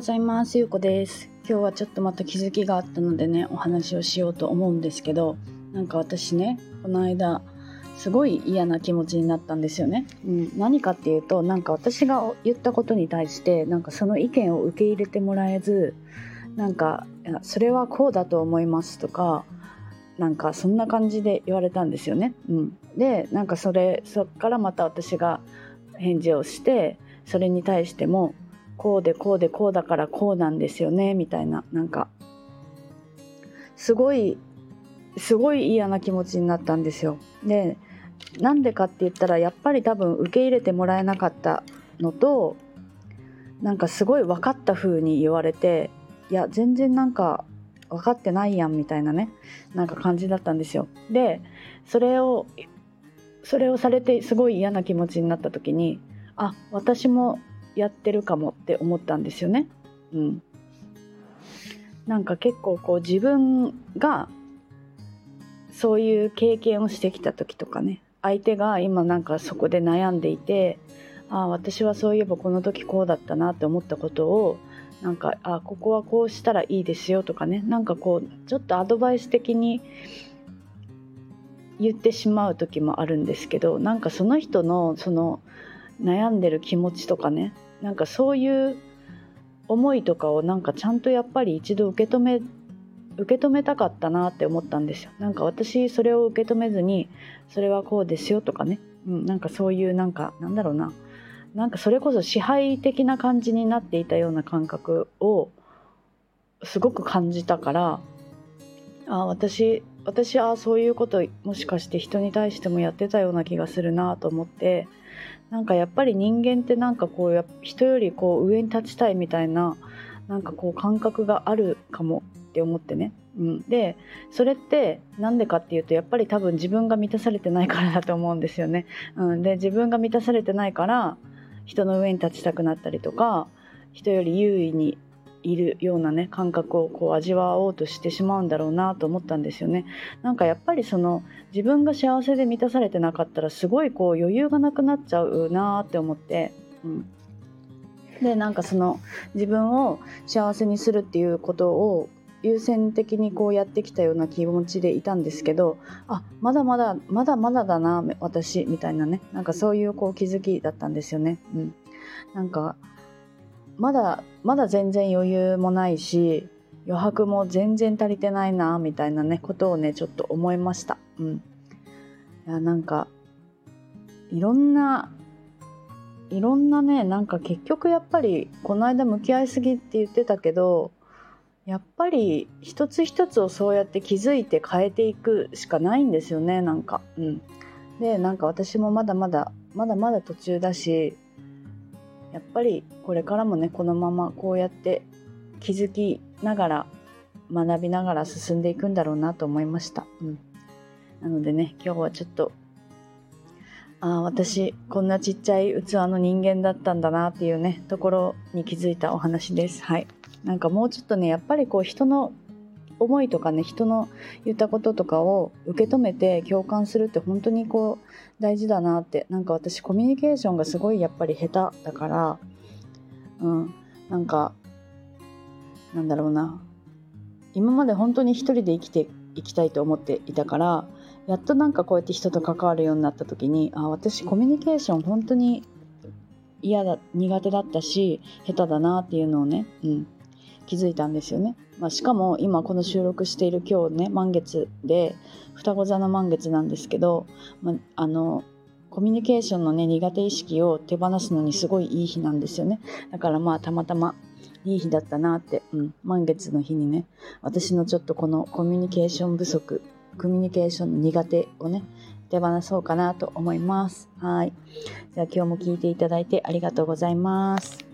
ございます。ゆうこです。今日はちょっとまた気づきがあったのでね、お話をしようと思うんですけど、なんか私ね、この間、すごい嫌な気持ちになったんですよね。うん、何かっていうと、なんか私が言ったことに対して、なんかその意見を受け入れてもらえず、なんか、それはこうだと思いますとか、なんかそんな感じで言われたんですよね。うん、で、なんかそれ、そっからまた私が返事をして、それに対しても、こうでこうでこうだからこうなんですよねみたいななんかすごいすごい嫌な気持ちになったんですよ。でなんでかって言ったらやっぱり多分受け入れてもらえなかったのとなんかすごい分かった風に言われていや全然なんか分かってないやんみたいなねなんか感じだったんですよ。でそれをそれをされてすごい嫌な気持ちになった時にあ私もやってるかもって思ったんですよね。うん、なんか結構こう自分がそういう経験をしてきた時とかね相手が今なんかそこで悩んでいてああ私はそういえばこの時こうだったなって思ったことをなんかあここはこうしたらいいですよとかねなんかこうちょっとアドバイス的に言ってしまう時もあるんですけどなんかその人のその悩んでる気持ちとかねなんかそういう思いとかをなんかちゃんとやっぱり一度受け止め受け止めたかったなって思ったんですよ。なんか私それを受け止めずにそれはこうですよとかね、うん、なんかそういうなんかなんだろうな。なんかそれこそ支配的な感じになっていたような感覚をすごく感じたからあ私私はそういうこともしかして人に対してもやってたような気がするなと思ってなんかやっぱり人間ってなんかこうや人よりこう上に立ちたいみたいななんかこう感覚があるかもって思ってね、うん、でそれって何でかっていうとやっぱり多分自分が満たされてないからだと思うんですよね、うん、で自分が満たされてないから人の上に立ちたくなったりとか人より優位にいるようなね感覚をこう味わおうとしてしまうんだろうなと思ったんですよね。なんかやっぱりその自分が幸せで満たされてなかったらすごいこう余裕がなくなっちゃうなって思って、うん、でなんかその自分を幸せにするっていうことを優先的にこうやってきたような気持ちでいたんですけどあまだまだまだまだだな私みたいなね。なんかそういうこう気づきだったんですよね。うん、なんかまだまだ全然余裕もないし余白も全然足りてないなみたいなねことをねちょっと思いました。うん。いやなんかいろんないろんなねなんか結局やっぱりこの間向き合いすぎって言ってたけどやっぱり一つ一つをそうやって気づいて変えていくしかないんですよねなんか。うん。でなんか私もまだまだまだまだ途中だしやっぱりこれからもねこのままこうやって気づきながら学びながら進んでいくんだろうなと思いました。うん、なのでね今日はちょっとあ私こんなちっちゃい器の人間だったんだなっていうねところに気づいたお話です。はい。なんかもうちょっとねやっぱりこう人の思いとかね人の言ったこととかを受け止めて共感するって本当にこう大事だなってなんか私コミュニケーションがすごいやっぱり下手だからうんなんかなんだろうな。今まで本当に一人で生きていきたいと思っていたからやっとなんかこうやって人と関わるようになった時にあ私コミュニケーション本当に嫌だ苦手だったし下手だなっていうのをね、うん、気づいたんですよね。まあ、しかも今この収録している今日ね満月で双子座の満月なんですけど、まあ、のコミュニケーションのね苦手意識を手放すのにすごいいい日なんですよね。だからまあたまたまいい日だったなって、うん、満月の日にね私のちょっとこのコミュニケーション不足コミュニケーションの苦手をね手放そうかなと思います。はい。じゃあ今日も聞いていただいてありがとうございます。